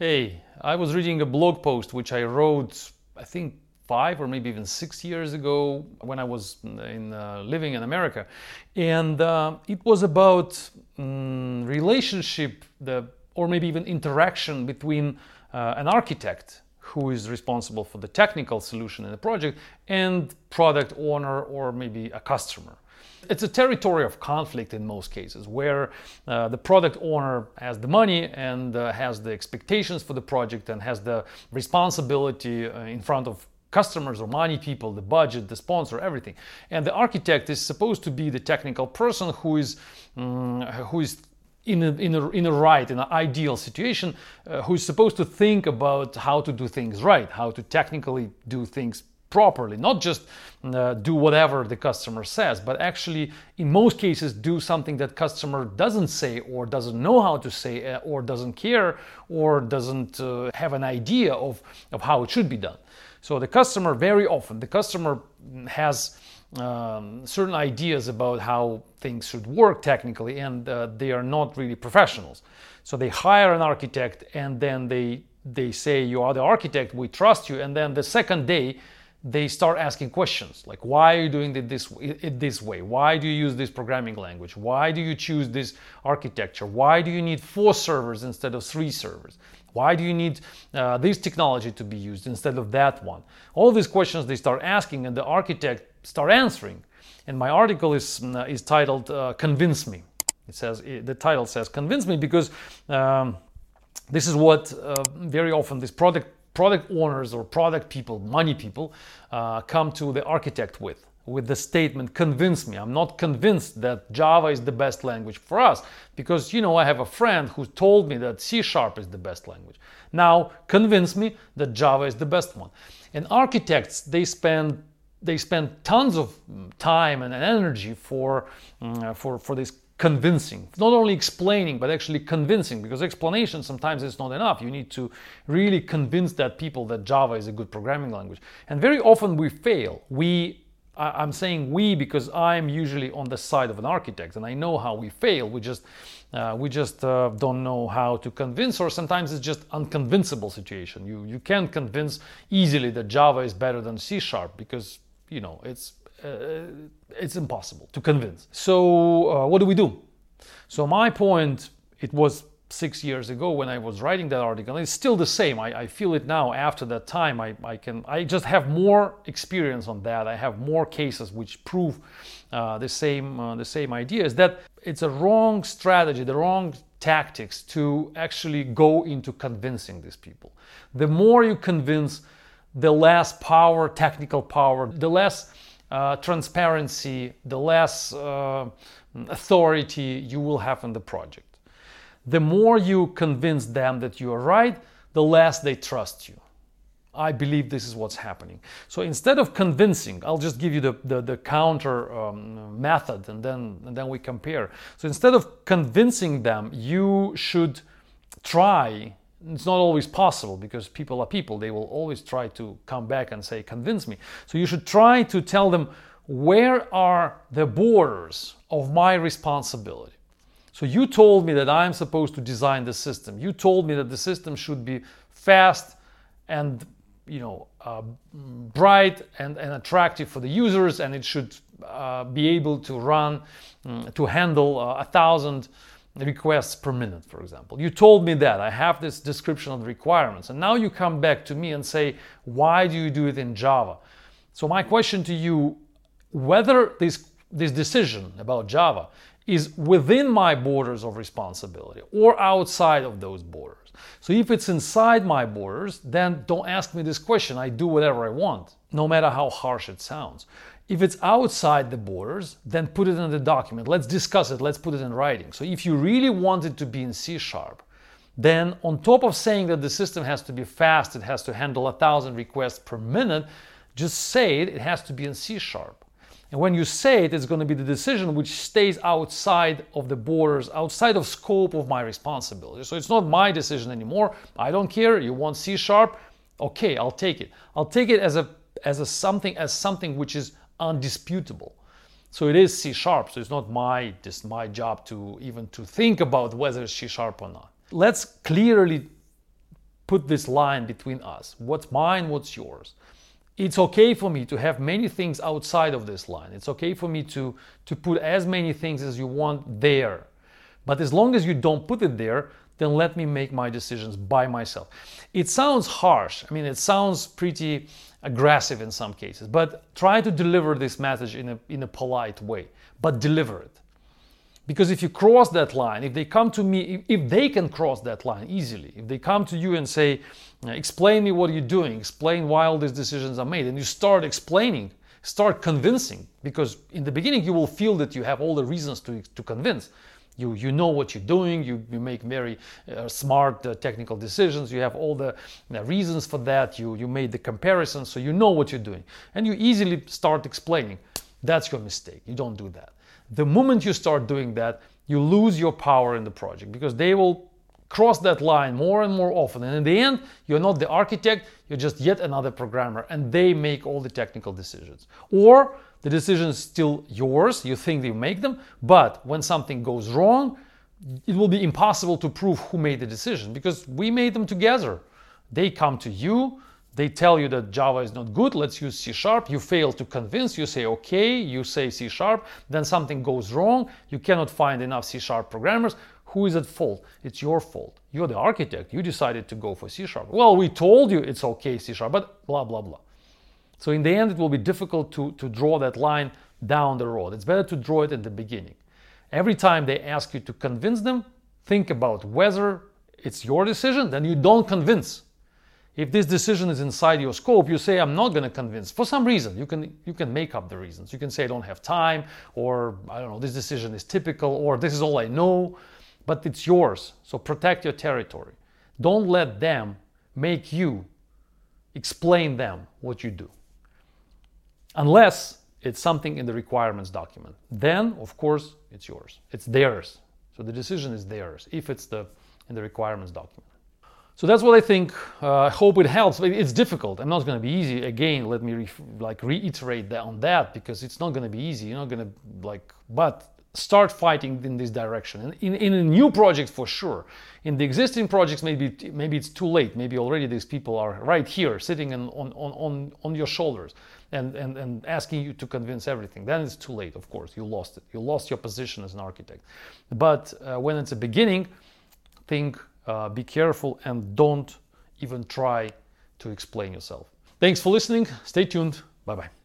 Hey, I was reading a blog post which I wrote, I think, five or maybe even six years ago when I was in, uh, living in America, and uh, it was about um, relationship, the or maybe even interaction between uh, an architect who is responsible for the technical solution in the project and product owner or maybe a customer. It's a territory of conflict in most cases where uh, the product owner has the money and uh, has the expectations for the project and has the responsibility uh, in front of customers or money people, the budget, the sponsor, everything. And the architect is supposed to be the technical person who is um, who is in a, in a, in a right, in an ideal situation, uh, who is supposed to think about how to do things right, how to technically do things properly, not just uh, do whatever the customer says, but actually, in most cases, do something that customer doesn't say or doesn't know how to say uh, or doesn't care or doesn't uh, have an idea of, of how it should be done. So the customer, very often, the customer has um, certain ideas about how things should work technically, and uh, they are not really professionals. So they hire an architect, and then they they say, "You are the architect. We trust you." And then the second day, they start asking questions like why are you doing it this, it this way? Why do you use this programming language? Why do you choose this architecture? Why do you need four servers instead of three servers? Why do you need uh, this technology to be used instead of that one? All these questions they start asking and the architect start answering. And my article is, uh, is titled uh, convince me. It says the title says convince me because um, this is what uh, very often this product product owners or product people, money people, uh, come to the architect with with the statement convince me. I'm not convinced that java is the best language for us because you know i have a friend who told me that c sharp is the best language. Now convince me that java is the best one. And architects they spend they spend tons of time and energy for uh, for for this convincing. Not only explaining but actually convincing because explanation sometimes is not enough. You need to really convince that people that java is a good programming language. And very often we fail. We i'm saying we because i'm usually on the side of an architect and i know how we fail. We just uh, we just uh, don't know how to convince or sometimes it's just unconvincible situation. You you can't convince easily that java is better than c sharp because you know it's it's impossible to convince. So uh, what do we do? So my point, it was six years ago when I was writing that article. And It's still the same. I, I feel it now after that time. I, I can I just have more experience on that. I have more cases which prove uh, the same uh, the same ideas. That it's a wrong strategy, the wrong tactics to actually go into convincing these people. The more you convince, the less power, technical power, the less uh, transparency, the less uh, authority you will have in the project. The more you convince them that you are right, the less they trust you. I believe this is what's happening. So instead of convincing, I'll just give you the, the, the counter um, method and then, and then we compare. So instead of convincing them, you should try it's not always possible because people are people. They will always try to come back and say, convince me. So you should try to tell them where are the borders of my responsibility. So you told me that I'm supposed to design the system. You told me that the system should be fast and you know uh, bright and, and attractive for the users, and it should uh, be able to run um, to handle uh, a thousand requests per minute, for example. You told me that. I have this description of the requirements. And now you come back to me and say, why do you do it in Java? So my question to you, whether this, this decision about Java is within my borders of responsibility or outside of those borders. So if it's inside my borders, then don't ask me this question. I do whatever I want, no matter how harsh it sounds. If it's outside the borders, then put it in the document. Let's discuss it. Let's put it in writing. So if you really want it to be in C sharp, then on top of saying that the system has to be fast, it has to handle a thousand requests per minute, just say it, it has to be in C sharp. And when you say it, it's going to be the decision which stays outside of the borders, outside of scope of my responsibility. So it's not my decision anymore. I don't care. You want C sharp? Okay, I'll take it. I'll take it as a as a something as something which is undisputable. So it is C sharp. So it's not my just my job to even to think about whether it's C sharp or not. Let's clearly put this line between us. What's mine, what's yours. It's okay for me to have many things outside of this line. It's okay for me to, to put as many things as you want there. But as long as you don't put it there, then let me make my decisions by myself. It sounds harsh. I mean, it sounds pretty aggressive in some cases, but try to deliver this message in a, in a polite way, but deliver it. Because if you cross that line, if they come to me, if they can cross that line easily, if they come to you and say, explain me what you're doing, explain why all these decisions are made, and you start explaining, start convincing, because in the beginning you will feel that you have all the reasons to, to convince. You, you know what you're doing, you, you make very uh, smart uh, technical decisions, you have all the uh, reasons for that, you, you made the comparison, so you know what you're doing. And you easily start explaining. That's your mistake. You don't do that. The moment you start doing that, you lose your power in the project because they will cross that line more and more often. And in the end, you're not the architect, you're just yet another programmer, and they make all the technical decisions. Or the decision is still yours, you think you make them, but when something goes wrong, it will be impossible to prove who made the decision because we made them together. They come to you, they tell you that Java is not good, let's use C sharp. You fail to convince, you say okay, you say C sharp, then something goes wrong, you cannot find enough C sharp programmers. Who is at fault? It's your fault. You're the architect, you decided to go for C sharp. Well, we told you it's okay, C sharp, but blah, blah, blah. So in the end, it will be difficult to, to draw that line down the road. It's better to draw it at the beginning. Every time they ask you to convince them, think about whether it's your decision, then you don't convince. If this decision is inside your scope, you say, I'm not going to convince. For some reason, you can, you can make up the reasons. You can say, I don't have time, or I don't know, this decision is typical, or this is all I know, but it's yours. So protect your territory. Don't let them make you explain them what you do. Unless it's something in the requirements document. Then, of course, it's yours. It's theirs. So the decision is theirs if it's the in the requirements document. So that's what I think. Uh, I hope it helps. It's difficult. I'm not going to be easy. Again, let me re- like reiterate that on that because it's not going to be easy. You're not going to like, but start fighting in this direction. In, in, in a new project for sure. In the existing projects, maybe maybe it's too late. Maybe already these people are right here, sitting on on on on your shoulders, and and and asking you to convince everything. Then it's too late. Of course, you lost it. You lost your position as an architect. But uh, when it's a beginning, think uh, be careful and don't even try to explain yourself. Thanks for listening. Stay tuned. Bye bye.